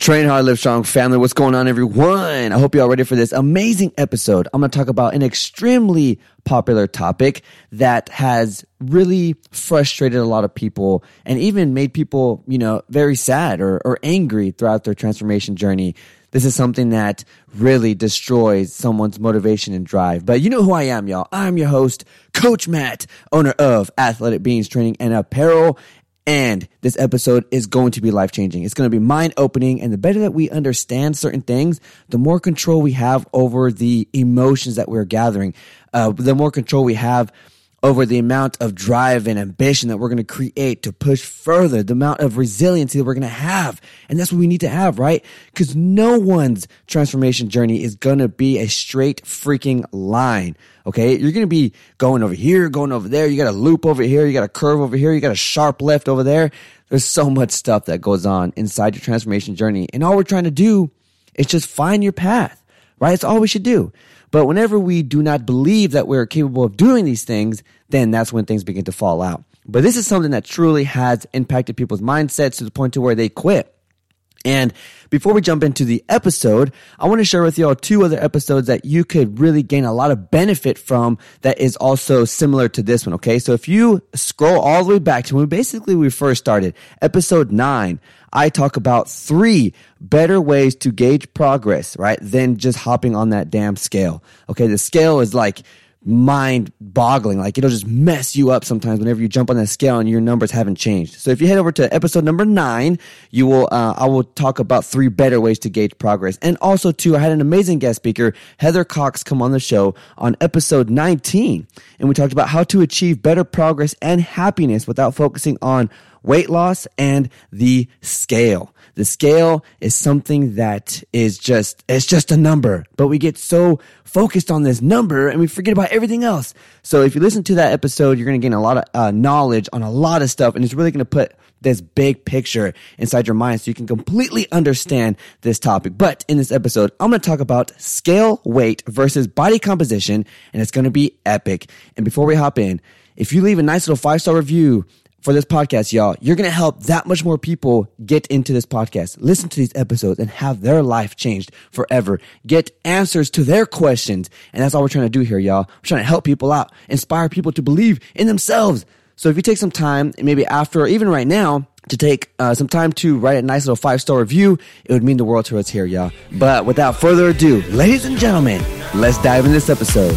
Train Hard, Live Strong family. What's going on, everyone? I hope you're all ready for this amazing episode. I'm going to talk about an extremely popular topic that has really frustrated a lot of people and even made people, you know, very sad or, or angry throughout their transformation journey. This is something that really destroys someone's motivation and drive. But you know who I am, y'all. I'm your host, Coach Matt, owner of Athletic Beings Training and Apparel. And this episode is going to be life changing. It's going to be mind opening. And the better that we understand certain things, the more control we have over the emotions that we're gathering, uh, the more control we have over the amount of drive and ambition that we're going to create to push further, the amount of resiliency that we're going to have. And that's what we need to have, right? Because no one's transformation journey is going to be a straight freaking line. Okay. You're going to be going over here, going over there. You got a loop over here. You got a curve over here. You got a sharp left over there. There's so much stuff that goes on inside your transformation journey. And all we're trying to do is just find your path, right? It's all we should do. But whenever we do not believe that we're capable of doing these things, then that's when things begin to fall out. But this is something that truly has impacted people's mindsets to the point to where they quit. And before we jump into the episode, I want to share with you all two other episodes that you could really gain a lot of benefit from that is also similar to this one. Okay. So if you scroll all the way back to when basically we first started, episode nine, I talk about three better ways to gauge progress, right? Than just hopping on that damn scale. Okay. The scale is like, mind boggling. Like it'll just mess you up sometimes whenever you jump on that scale and your numbers haven't changed. So if you head over to episode number nine, you will, uh, I will talk about three better ways to gauge progress. And also too, I had an amazing guest speaker, Heather Cox, come on the show on episode 19. And we talked about how to achieve better progress and happiness without focusing on weight loss and the scale. The scale is something that is just, it's just a number, but we get so focused on this number and we forget about everything else. So if you listen to that episode, you're going to gain a lot of uh, knowledge on a lot of stuff and it's really going to put this big picture inside your mind so you can completely understand this topic. But in this episode, I'm going to talk about scale weight versus body composition and it's going to be epic. And before we hop in, if you leave a nice little five star review for this podcast, y'all. You're going to help that much more people get into this podcast, listen to these episodes and have their life changed forever. Get answers to their questions. And that's all we're trying to do here, y'all. We're trying to help people out, inspire people to believe in themselves. So if you take some time, maybe after or even right now, to take uh, some time to write a nice little five star review, it would mean the world to us here, y'all. But without further ado, ladies and gentlemen, let's dive in this episode.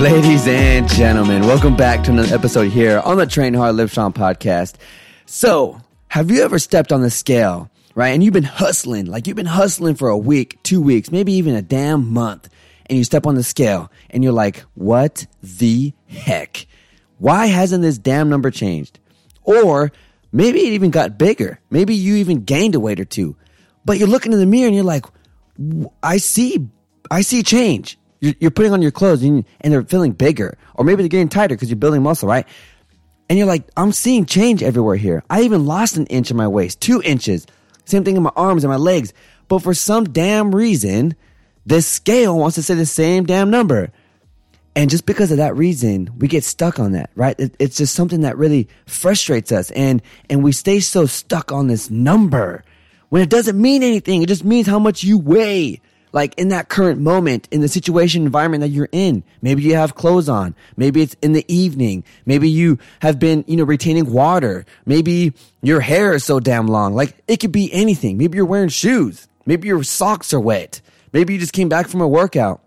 Ladies and gentlemen, welcome back to another episode here on the Train Hard Live Strong podcast. So, have you ever stepped on the scale, right? And you've been hustling, like you've been hustling for a week, two weeks, maybe even a damn month, and you step on the scale and you're like, what the heck? Why hasn't this damn number changed? Or maybe it even got bigger. Maybe you even gained a weight or two, but you're looking in the mirror and you're like, I see, I see change. You're, putting on your clothes and, and they're feeling bigger, or maybe they're getting tighter because you're building muscle, right? And you're like, I'm seeing change everywhere here. I even lost an inch in my waist, two inches. Same thing in my arms and my legs. But for some damn reason, this scale wants to say the same damn number. And just because of that reason, we get stuck on that, right? It, it's just something that really frustrates us. And, and we stay so stuck on this number when it doesn't mean anything. It just means how much you weigh like in that current moment in the situation environment that you're in. Maybe you have clothes on. Maybe it's in the evening. Maybe you have been, you know, retaining water. Maybe your hair is so damn long. Like it could be anything. Maybe you're wearing shoes. Maybe your socks are wet. Maybe you just came back from a workout.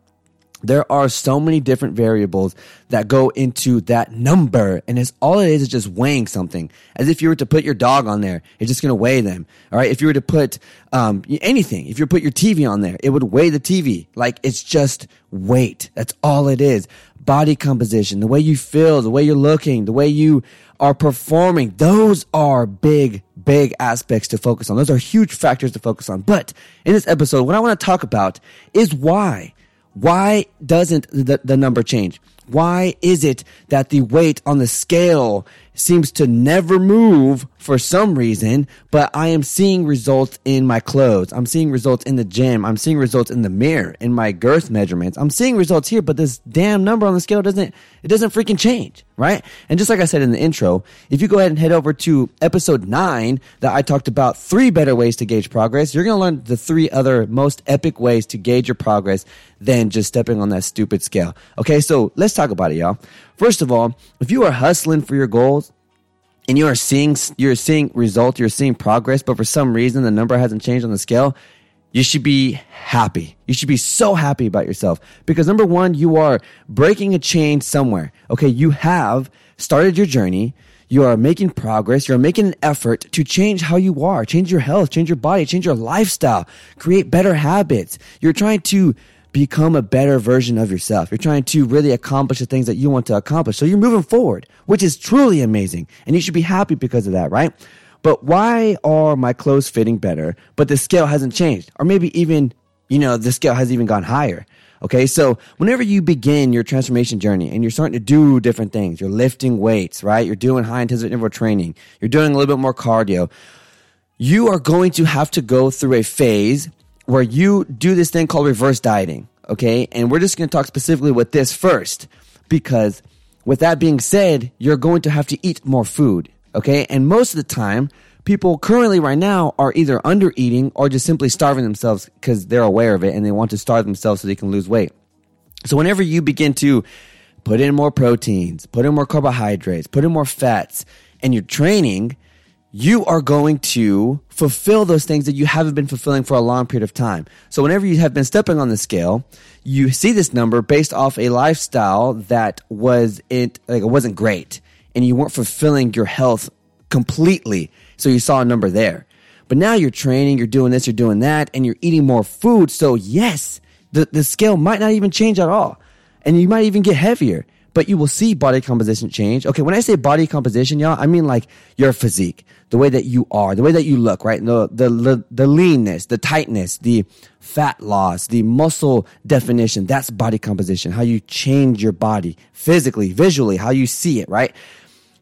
There are so many different variables that go into that number and it's all it is is just weighing something as if you were to put your dog on there it's just going to weigh them all right? If you were to put um, anything if you put your tv on there it would weigh the tv like it's just weight that's all it is. Body composition the way you feel the way you're looking the way you are performing those are big big aspects to focus on. Those are huge factors to focus on. But in this episode what i want to talk about is why why doesn't the, the number change? Why is it that the weight on the scale seems to never move for some reason, but I am seeing results in my clothes. I'm seeing results in the gym. I'm seeing results in the mirror, in my girth measurements. I'm seeing results here, but this damn number on the scale doesn't, it doesn't freaking change, right? And just like I said in the intro, if you go ahead and head over to episode nine that I talked about three better ways to gauge progress, you're going to learn the three other most epic ways to gauge your progress than just stepping on that stupid scale. Okay. So let's talk about it, y'all. First of all, if you are hustling for your goals and you are seeing you're seeing results, you're seeing progress, but for some reason the number hasn't changed on the scale, you should be happy. You should be so happy about yourself because number one, you are breaking a chain somewhere. Okay, you have started your journey. You are making progress. You're making an effort to change how you are, change your health, change your body, change your lifestyle, create better habits. You're trying to become a better version of yourself. You're trying to really accomplish the things that you want to accomplish. So you're moving forward, which is truly amazing. And you should be happy because of that, right? But why are my clothes fitting better, but the scale hasn't changed? Or maybe even, you know, the scale has even gone higher. Okay. So whenever you begin your transformation journey and you're starting to do different things, you're lifting weights, right? You're doing high intensity interval training. You're doing a little bit more cardio. You are going to have to go through a phase where you do this thing called reverse dieting. Okay. And we're just going to talk specifically with this first because with that being said, you're going to have to eat more food. Okay. And most of the time, people currently right now are either under eating or just simply starving themselves because they're aware of it and they want to starve themselves so they can lose weight. So whenever you begin to put in more proteins, put in more carbohydrates, put in more fats, and you're training, you are going to fulfill those things that you haven't been fulfilling for a long period of time. So whenever you have been stepping on the scale, you see this number based off a lifestyle that was it like it wasn't great and you weren't fulfilling your health completely. So you saw a number there. But now you're training, you're doing this, you're doing that, and you're eating more food. So yes, the, the scale might not even change at all. And you might even get heavier but you will see body composition change. Okay, when I say body composition, y'all, I mean like your physique, the way that you are, the way that you look, right? The, the, the, the leanness, the tightness, the fat loss, the muscle definition. That's body composition, how you change your body physically, visually, how you see it, right?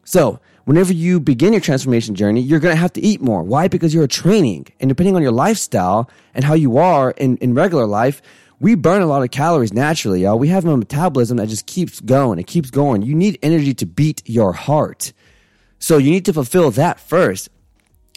So, whenever you begin your transformation journey, you're going to have to eat more. Why? Because you're training. And depending on your lifestyle and how you are in, in regular life, we burn a lot of calories naturally, y'all. We have a metabolism that just keeps going. It keeps going. You need energy to beat your heart. So you need to fulfill that first.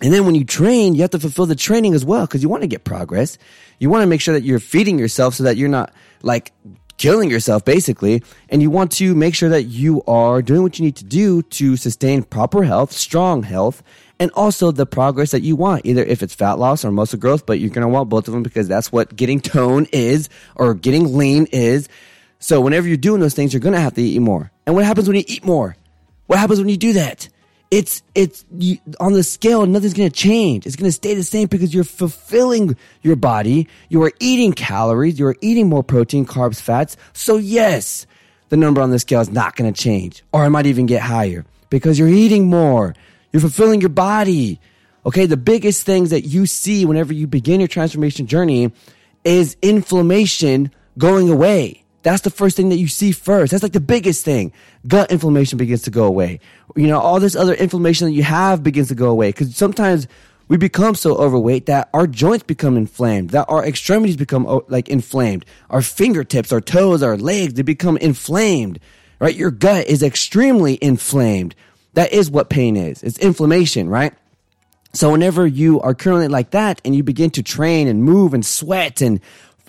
And then when you train, you have to fulfill the training as well because you want to get progress. You want to make sure that you're feeding yourself so that you're not like killing yourself basically. And you want to make sure that you are doing what you need to do to sustain proper health, strong health, and also the progress that you want, either if it's fat loss or muscle growth, but you're going to want both of them because that's what getting tone is or getting lean is. So whenever you're doing those things, you're going to have to eat more. And what happens when you eat more? What happens when you do that? It's, it's you, on the scale, nothing's going to change. It's going to stay the same because you're fulfilling your body. You are eating calories. You are eating more protein, carbs, fats. So yes, the number on the scale is not going to change or it might even get higher because you're eating more. You're fulfilling your body. Okay. The biggest things that you see whenever you begin your transformation journey is inflammation going away. That's the first thing that you see first. That's like the biggest thing. Gut inflammation begins to go away. You know, all this other inflammation that you have begins to go away. Cause sometimes we become so overweight that our joints become inflamed, that our extremities become oh, like inflamed. Our fingertips, our toes, our legs, they become inflamed, right? Your gut is extremely inflamed. That is what pain is. It's inflammation, right? So whenever you are currently like that and you begin to train and move and sweat and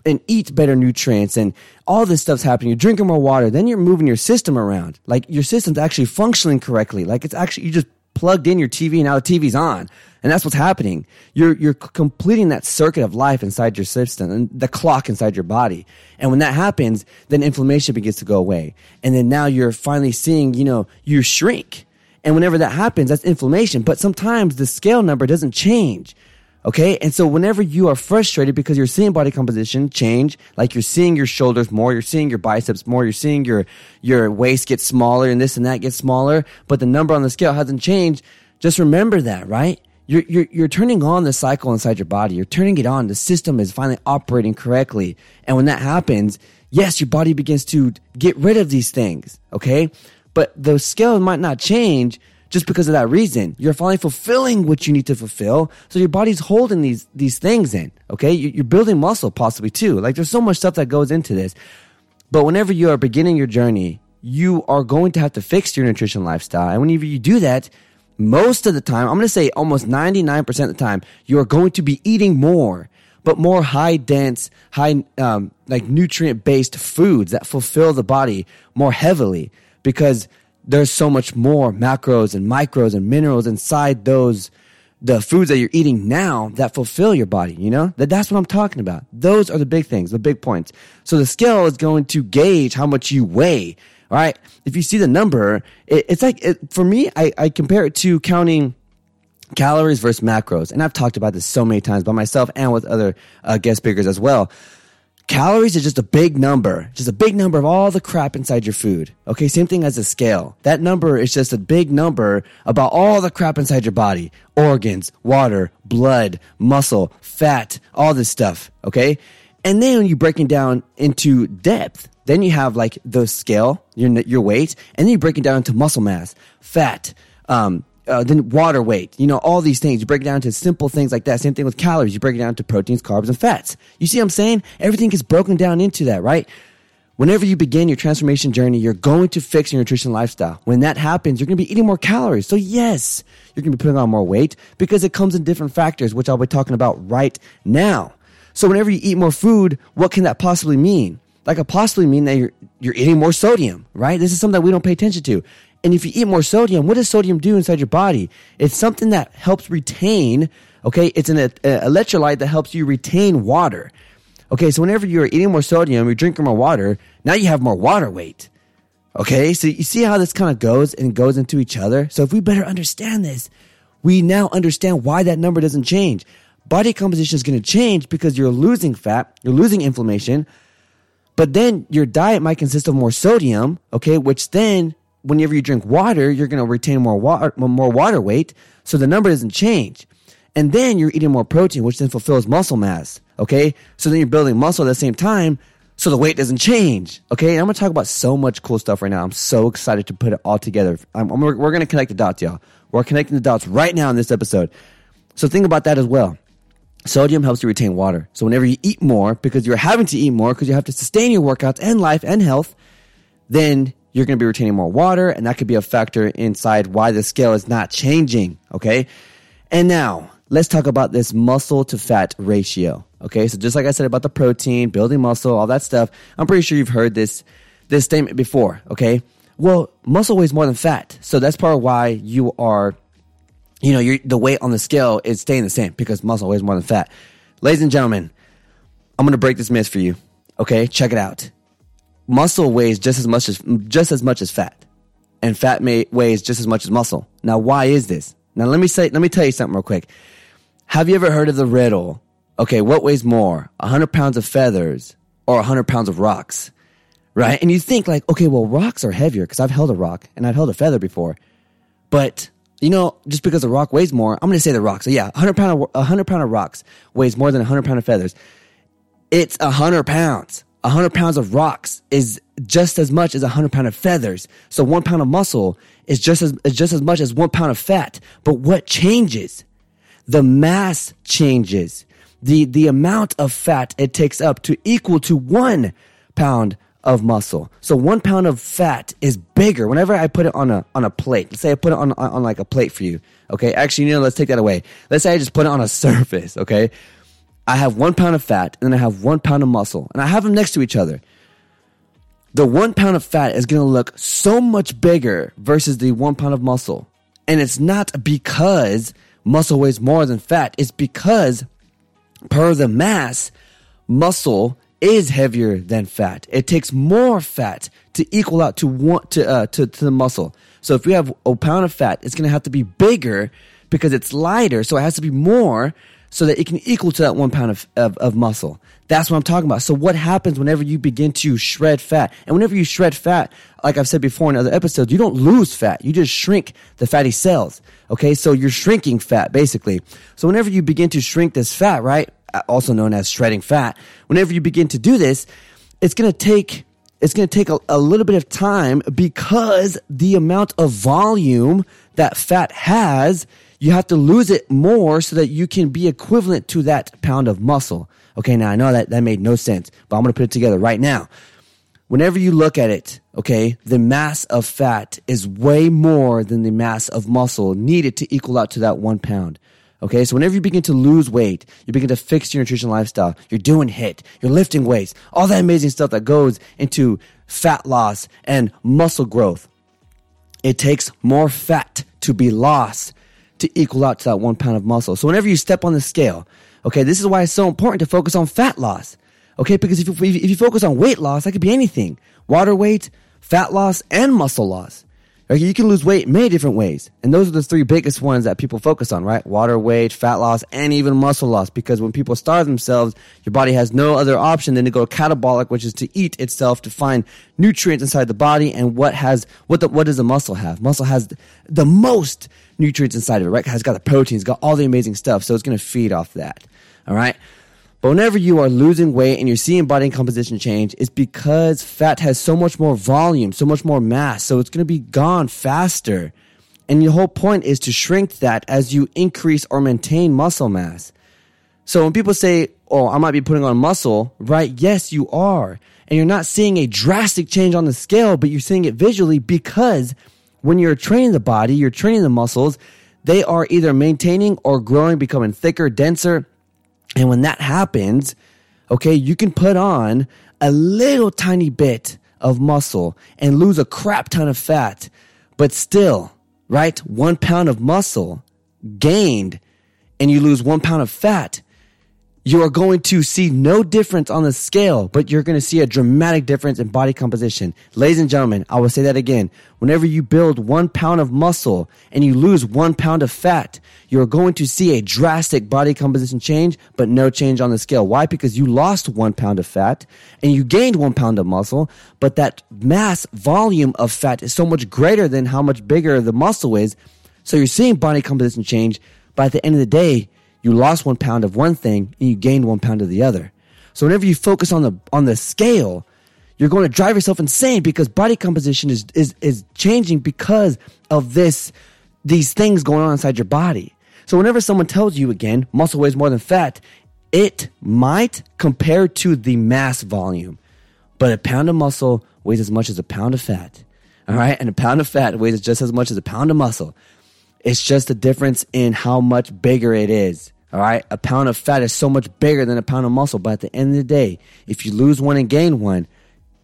and eat better nutrients and all this stuff's happening. You're drinking more water. Then you're moving your system around. Like your system's actually functioning correctly. Like it's actually, you just plugged in your TV and now the TV's on. And that's what's happening. You're, you're completing that circuit of life inside your system and the clock inside your body. And when that happens, then inflammation begins to go away. And then now you're finally seeing, you know, you shrink. And whenever that happens, that's inflammation. But sometimes the scale number doesn't change. Okay. And so whenever you are frustrated because you're seeing body composition change, like you're seeing your shoulders more, you're seeing your biceps more, you're seeing your, your waist get smaller and this and that gets smaller, but the number on the scale hasn't changed. Just remember that, right? You're, you're, you're turning on the cycle inside your body. You're turning it on. The system is finally operating correctly. And when that happens, yes, your body begins to get rid of these things. Okay. But the scale might not change just because of that reason. You're finally fulfilling what you need to fulfill. So your body's holding these, these things in. Okay. You're building muscle possibly too. Like there's so much stuff that goes into this. But whenever you are beginning your journey, you are going to have to fix your nutrition lifestyle. And whenever you do that, most of the time, I'm going to say almost 99% of the time, you are going to be eating more, but more high dense, high, um, like nutrient based foods that fulfill the body more heavily because there's so much more macros and micros and minerals inside those, the foods that you're eating now that fulfill your body, you know? That that's what I'm talking about. Those are the big things, the big points. So the scale is going to gauge how much you weigh all right. If you see the number, it, it's like, it, for me, I, I compare it to counting calories versus macros. And I've talked about this so many times by myself and with other uh, guest speakers as well. Calories is just a big number, just a big number of all the crap inside your food. Okay, same thing as a scale. That number is just a big number about all the crap inside your body organs, water, blood, muscle, fat, all this stuff. Okay, and then when you break it down into depth, then you have like the scale, your your weight, and then you break it down into muscle mass, fat, um, uh, then water weight. You know all these things. You break it down to simple things like that. Same thing with calories. You break it down to proteins, carbs, and fats. You see what I'm saying? Everything gets broken down into that, right? Whenever you begin your transformation journey, you're going to fix your nutrition lifestyle. When that happens, you're going to be eating more calories. So yes, you're going to be putting on more weight because it comes in different factors, which I'll be talking about right now. So whenever you eat more food, what can that possibly mean? that could possibly mean that you're you're eating more sodium, right? This is something that we don't pay attention to. And if you eat more sodium, what does sodium do inside your body? It's something that helps retain, okay? It's an a electrolyte that helps you retain water. Okay, so whenever you're eating more sodium, you're drinking more water, now you have more water weight. Okay, so you see how this kind of goes and goes into each other? So if we better understand this, we now understand why that number doesn't change. Body composition is going to change because you're losing fat, you're losing inflammation, but then your diet might consist of more sodium, okay, which then whenever you drink water, you're going to retain more water, more water weight. So the number doesn't change. And then you're eating more protein, which then fulfills muscle mass. Okay. So then you're building muscle at the same time. So the weight doesn't change. Okay. And I'm going to talk about so much cool stuff right now. I'm so excited to put it all together. I'm, I'm, we're, going to connect the dots, y'all. We're connecting the dots right now in this episode. So think about that as well. Sodium helps you retain water. So whenever you eat more, because you're having to eat more, because you have to sustain your workouts and life and health, then you're going to be retaining more water, and that could be a factor inside why the scale is not changing. Okay. And now let's talk about this muscle to fat ratio. Okay. So just like I said about the protein, building muscle, all that stuff, I'm pretty sure you've heard this, this statement before. Okay. Well, muscle weighs more than fat. So that's part of why you are you know, the weight on the scale is staying the same because muscle weighs more than fat. Ladies and gentlemen, I'm going to break this myth for you. Okay, check it out. Muscle weighs just as much as just as much as fat, and fat may, weighs just as much as muscle. Now, why is this? Now, let me say, let me tell you something real quick. Have you ever heard of the riddle? Okay, what weighs more, 100 pounds of feathers or 100 pounds of rocks? Right? And you think like, okay, well, rocks are heavier because I've held a rock and I've held a feather before, but you know, just because a rock weighs more, I'm going to say the rock. So yeah, 100 pound of, 100 pound of rocks weighs more than 100 pound of feathers. It's 100 pounds. 100 pounds of rocks is just as much as 100 pound of feathers. So one pound of muscle is just as, is just as much as one pound of fat. But what changes? The mass changes. The, the amount of fat it takes up to equal to one pound of muscle. So one pound of fat is bigger. Whenever I put it on a on a plate, let's say I put it on on like a plate for you. Okay, actually, you know, let's take that away. Let's say I just put it on a surface. Okay, I have one pound of fat and then I have one pound of muscle, and I have them next to each other. The one pound of fat is going to look so much bigger versus the one pound of muscle. And it's not because muscle weighs more than fat. It's because per the mass, muscle is heavier than fat. It takes more fat to equal out to one to uh, to, to the muscle. So if we have a pound of fat, it's going to have to be bigger because it's lighter. So it has to be more so that it can equal to that one pound of, of, of muscle. That's what I'm talking about. So what happens whenever you begin to shred fat? And whenever you shred fat, like I've said before in other episodes, you don't lose fat. You just shrink the fatty cells. Okay. So you're shrinking fat basically. So whenever you begin to shrink this fat, right? Also known as shredding fat. Whenever you begin to do this, it's going to take it's going to take a, a, little bit of time because the amount of volume that fat has, you have to lose it more so that you can be equivalent to that pound of muscle. Okay, now I know that that made no sense, but I'm to put it together right now. Whenever you look at it, okay, the mass of fat is way more than the mass of muscle needed to equal out to that one pound. Okay, so whenever you begin to lose weight, you begin to fix your nutrition lifestyle, you're doing HIIT, you're lifting weights, all that amazing stuff that goes into fat loss and muscle growth. It takes more fat to be lost to equal out to that one pound of muscle. So whenever you step on the scale, okay, this is why it's so important to focus on fat loss. Okay, because if you, if you focus on weight loss, that could be anything water weight, fat loss, and muscle loss. Okay, you can lose weight many different ways. And those are the three biggest ones that people focus on, right? Water weight, fat loss, and even muscle loss. Because when people starve themselves, your body has no other option than to go catabolic, which is to eat itself to find nutrients inside the body. And what has, what the, what does a muscle have? Muscle has the most nutrients inside of it, right? It has got the proteins, got all the amazing stuff. So it's going to feed off that. All right. But whenever you are losing weight and you're seeing body composition change, it's because fat has so much more volume, so much more mass. So it's going to be gone faster. And the whole point is to shrink that as you increase or maintain muscle mass. So when people say, Oh, I might be putting on muscle, right? Yes, you are. And you're not seeing a drastic change on the scale, but you're seeing it visually because when you're training the body, you're training the muscles, they are either maintaining or growing, becoming thicker, denser, and when that happens, okay, you can put on a little tiny bit of muscle and lose a crap ton of fat, but still, right? One pound of muscle gained and you lose one pound of fat you are going to see no difference on the scale, but you're going to see a dramatic difference in body composition. Ladies and gentlemen, I will say that again. Whenever you build one pound of muscle and you lose one pound of fat, you're going to see a drastic body composition change, but no change on the scale. Why? Because you lost one pound of fat and you gained one pound of muscle, but that mass volume of fat is so much greater than how much bigger the muscle is. So you're seeing body composition change, but at the end of the day, you lost one pound of one thing and you gained one pound of the other. So whenever you focus on the on the scale, you're going to drive yourself insane because body composition is is is changing because of this these things going on inside your body. So whenever someone tells you again muscle weighs more than fat, it might compare to the mass volume, but a pound of muscle weighs as much as a pound of fat. All right, and a pound of fat weighs just as much as a pound of muscle. It's just a difference in how much bigger it is. All right. A pound of fat is so much bigger than a pound of muscle. But at the end of the day, if you lose one and gain one,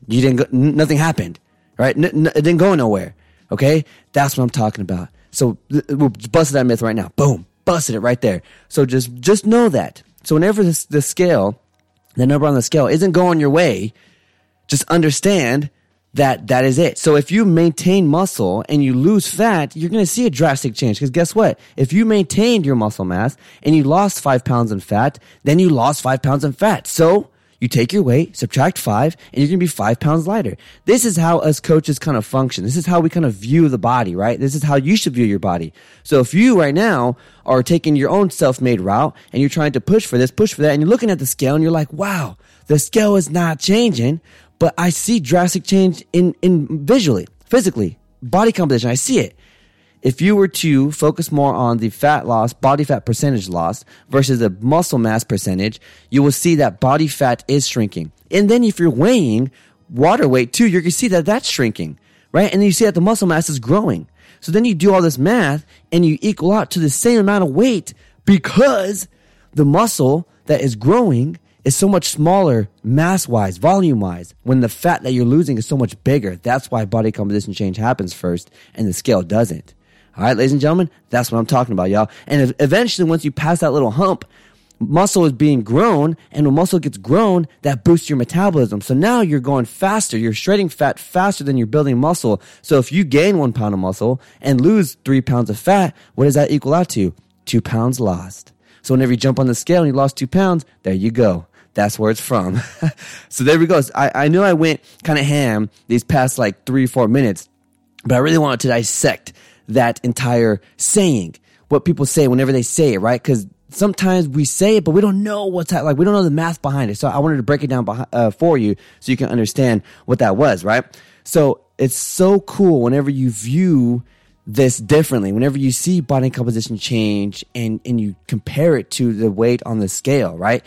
you didn't go, nothing happened. Right. N- n- it didn't go nowhere. Okay. That's what I'm talking about. So we'll bust that myth right now. Boom. Busted it right there. So just, just know that. So whenever this, the scale, the number on the scale isn't going your way, just understand that that is it. So if you maintain muscle and you lose fat, you're going to see a drastic change. Because guess what? If you maintained your muscle mass and you lost five pounds in fat, then you lost five pounds in fat. So you take your weight, subtract five, and you're going to be five pounds lighter. This is how us coaches kind of function. This is how we kind of view the body, right? This is how you should view your body. So if you right now are taking your own self-made route and you're trying to push for this, push for that, and you're looking at the scale and you're like, wow, the scale is not changing but I see drastic change in, in visually, physically, body composition. I see it. If you were to focus more on the fat loss, body fat percentage loss versus the muscle mass percentage, you will see that body fat is shrinking. And then if you're weighing water weight too, you're going to see that that's shrinking, right? And you see that the muscle mass is growing. So then you do all this math and you equal out to the same amount of weight because the muscle that is growing is so much smaller mass wise, volume wise, when the fat that you're losing is so much bigger. That's why body composition change happens first and the scale doesn't. All right, ladies and gentlemen, that's what I'm talking about, y'all. And eventually, once you pass that little hump, muscle is being grown, and when muscle gets grown, that boosts your metabolism. So now you're going faster. You're shredding fat faster than you're building muscle. So if you gain one pound of muscle and lose three pounds of fat, what does that equal out to? Two pounds lost. So whenever you jump on the scale and you lost two pounds, there you go. That's where it's from. so there we go. I, I know I went kind of ham these past like three, four minutes, but I really wanted to dissect that entire saying, what people say whenever they say it, right? Because sometimes we say it, but we don't know what's like. We don't know the math behind it. So I wanted to break it down behind, uh, for you so you can understand what that was, right? So it's so cool whenever you view this differently. Whenever you see body composition change and, and you compare it to the weight on the scale, right?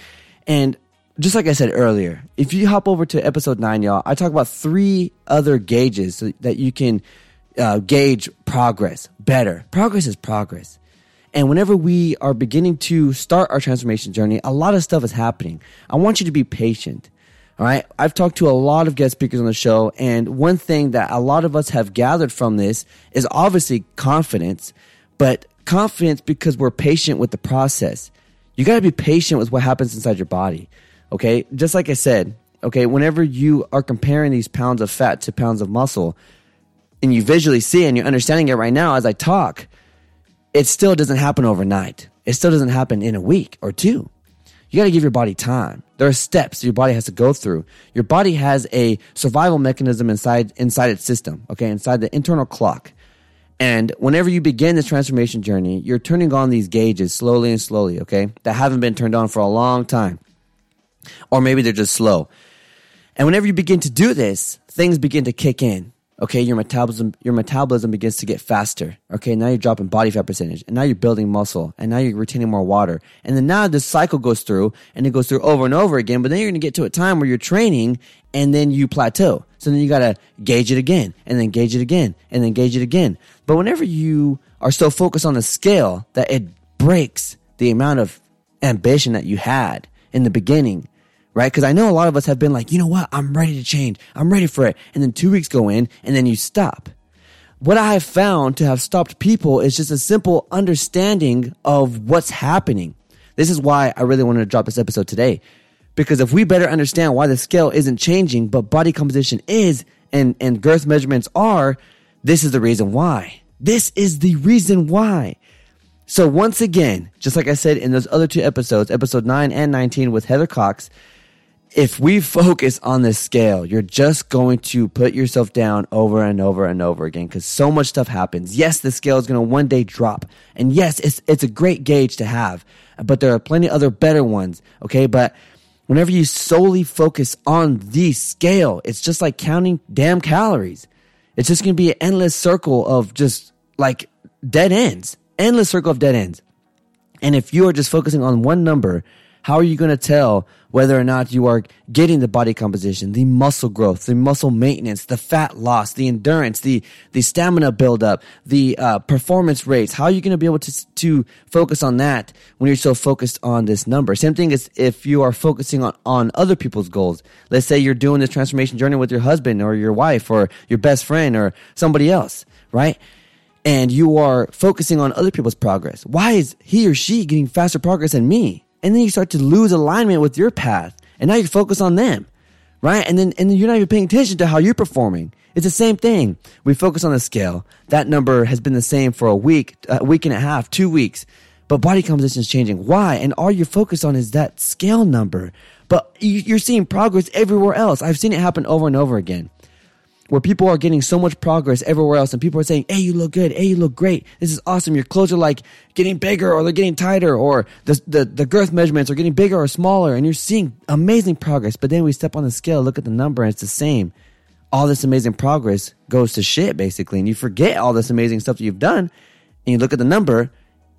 And just like I said earlier, if you hop over to episode nine, y'all, I talk about three other gauges so that you can uh, gauge progress better. Progress is progress. And whenever we are beginning to start our transformation journey, a lot of stuff is happening. I want you to be patient. All right. I've talked to a lot of guest speakers on the show. And one thing that a lot of us have gathered from this is obviously confidence, but confidence because we're patient with the process. You got to be patient with what happens inside your body. Okay. Just like I said, okay, whenever you are comparing these pounds of fat to pounds of muscle and you visually see and you're understanding it right now as I talk, it still doesn't happen overnight. It still doesn't happen in a week or two. You got to give your body time. There are steps your body has to go through. Your body has a survival mechanism inside inside its system, okay, inside the internal clock. And whenever you begin this transformation journey, you're turning on these gauges slowly and slowly, okay, that haven't been turned on for a long time. Or maybe they're just slow. And whenever you begin to do this, things begin to kick in okay, your metabolism your metabolism begins to get faster. Okay, now you're dropping body fat percentage, and now you're building muscle, and now you're retaining more water, and then now this cycle goes through, and it goes through over and over again. But then you're to get to a time where you're training, and then you plateau. So then you got to gauge it again, and then gauge it again, and then gauge it again. But whenever you are so focused on the scale that it breaks the amount of ambition that you had in the beginning right? Because I know a lot of us have been like, you know what? I'm ready to change. I'm ready for it. And then two weeks go in and then you stop. What I have found to have stopped people is just a simple understanding of what's happening. This is why I really wanted to drop this episode today. Because if we better understand why the scale isn't changing, but body composition is and, and girth measurements are, this is the reason why. This is the reason why. So once again, just like I said in those other two episodes, episode 9 and 19 with Heather Cox, if we focus on this scale, you're just going to put yourself down over and over and over again because so much stuff happens. Yes, the scale is going to one day drop. And yes, it's, it's a great gauge to have, but there are plenty of other better ones. Okay. But whenever you solely focus on the scale, it's just like counting damn calories. It's just going to be an endless circle of just like dead ends, endless circle of dead ends. And if you are just focusing on one number, how are you going to tell whether or not you are getting the body composition, the muscle growth, the muscle maintenance, the fat loss, the endurance, the, the stamina buildup, the uh, performance rates? How are you going to be able to, to focus on that when you're so focused on this number? Same thing as if you are focusing on, on other people's goals. Let's say you're doing this transformation journey with your husband or your wife or your best friend or somebody else, right? and you are focusing on other people's progress. Why is he or she getting faster progress than me? And then you start to lose alignment with your path. And now you focus on them right? And then and then you're not even paying attention to how you're performing. It's the same thing. We focus on the scale. That number has been the same for a week a week and a half two weeks. But body composition is changing. Why? And all you're focused on is that scale number. But you're seeing progress everywhere else. I've seen it happen over and over again where people are getting so much progress everywhere else and people are saying, Hey, you look good. Hey, you look great. This is awesome. Your clothes are like getting bigger or they're getting tighter or the, the, the girth measurements are getting bigger or smaller and you're seeing amazing progress. But then we step on the scale, look at the number and it's the same. All this amazing progress goes to shit basically. And you forget all this amazing stuff that you've done and you look at the number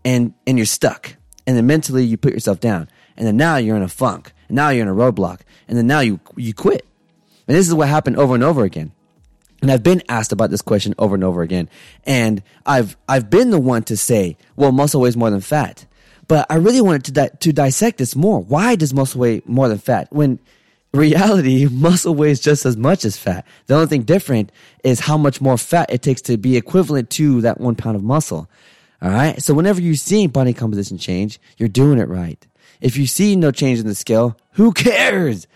and, and you're stuck. And then mentally you put yourself down. And then now you're in a funk. And now you're in a roadblock. And then now you, you quit. And this is what happened over and over again. And I've been asked about this question over and over again. And I've, I've been the one to say, well, muscle weighs more than fat. But I really wanted to, di- to dissect this more. Why does muscle weigh more than fat? When reality, muscle weighs just as much as fat. The only thing different is how much more fat it takes to be equivalent to that one pound of muscle. All right. So whenever you see body composition change, you're doing it right. If you see no change in the scale, who cares?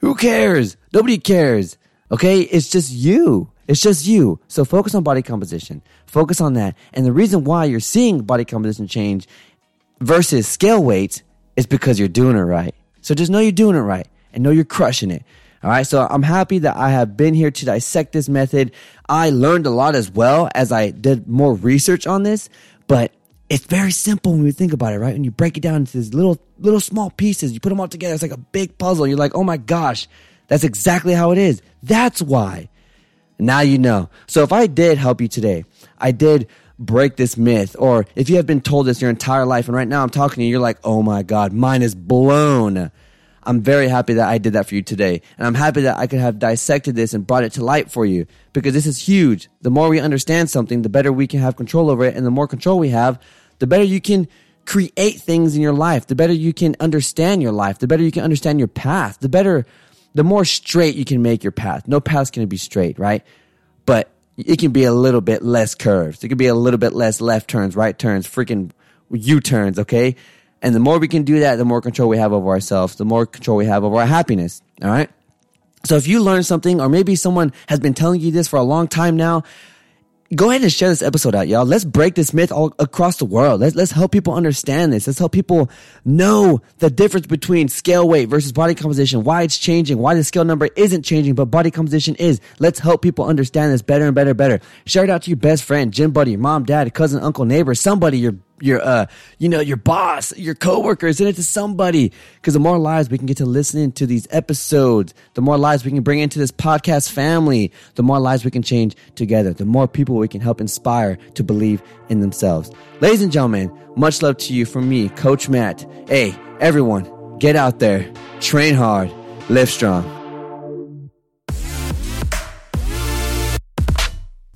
Who cares? Nobody cares. Okay. It's just you. It's just you. So focus on body composition. Focus on that. And the reason why you're seeing body composition change versus scale weights is because you're doing it right. So just know you're doing it right and know you're crushing it. All right. So I'm happy that I have been here to dissect this method. I learned a lot as well as I did more research on this, but it's very simple when you think about it, right? When you break it down into these little, little small pieces, you put them all together. It's like a big puzzle. You're like, oh my gosh, that's exactly how it is. That's why. Now you know. So if I did help you today, I did break this myth, or if you have been told this your entire life, and right now I'm talking to you, you're like, oh my God, mine is blown. I'm very happy that I did that for you today. And I'm happy that I could have dissected this and brought it to light for you because this is huge. The more we understand something, the better we can have control over it. And the more control we have, the better you can create things in your life, the better you can understand your life, the better you can understand your path, the better, the more straight you can make your path. No path's going to be straight, right? But it can be a little bit less curves. It can be a little bit less left turns, right turns, freaking U turns, okay? And the more we can do that, the more control we have over ourselves, the more control we have over our happiness. All right. So if you learn something, or maybe someone has been telling you this for a long time now, go ahead and share this episode out, y'all. Let's break this myth all across the world. Let's, let's help people understand this. Let's help people know the difference between scale weight versus body composition, why it's changing, why the scale number isn't changing, but body composition is. Let's help people understand this better and better, and better. Share it out to your best friend, gym buddy, mom, dad, cousin, uncle, neighbor, somebody, your your uh you know your boss your coworkers send it to somebody. Because the more lives we can get to listen to these episodes the more lives we can bring into this podcast family the more lives we can change together the more people we can help inspire to believe in themselves. Ladies and gentlemen much love to you from me coach matt. Hey everyone get out there. Train hard. Live strong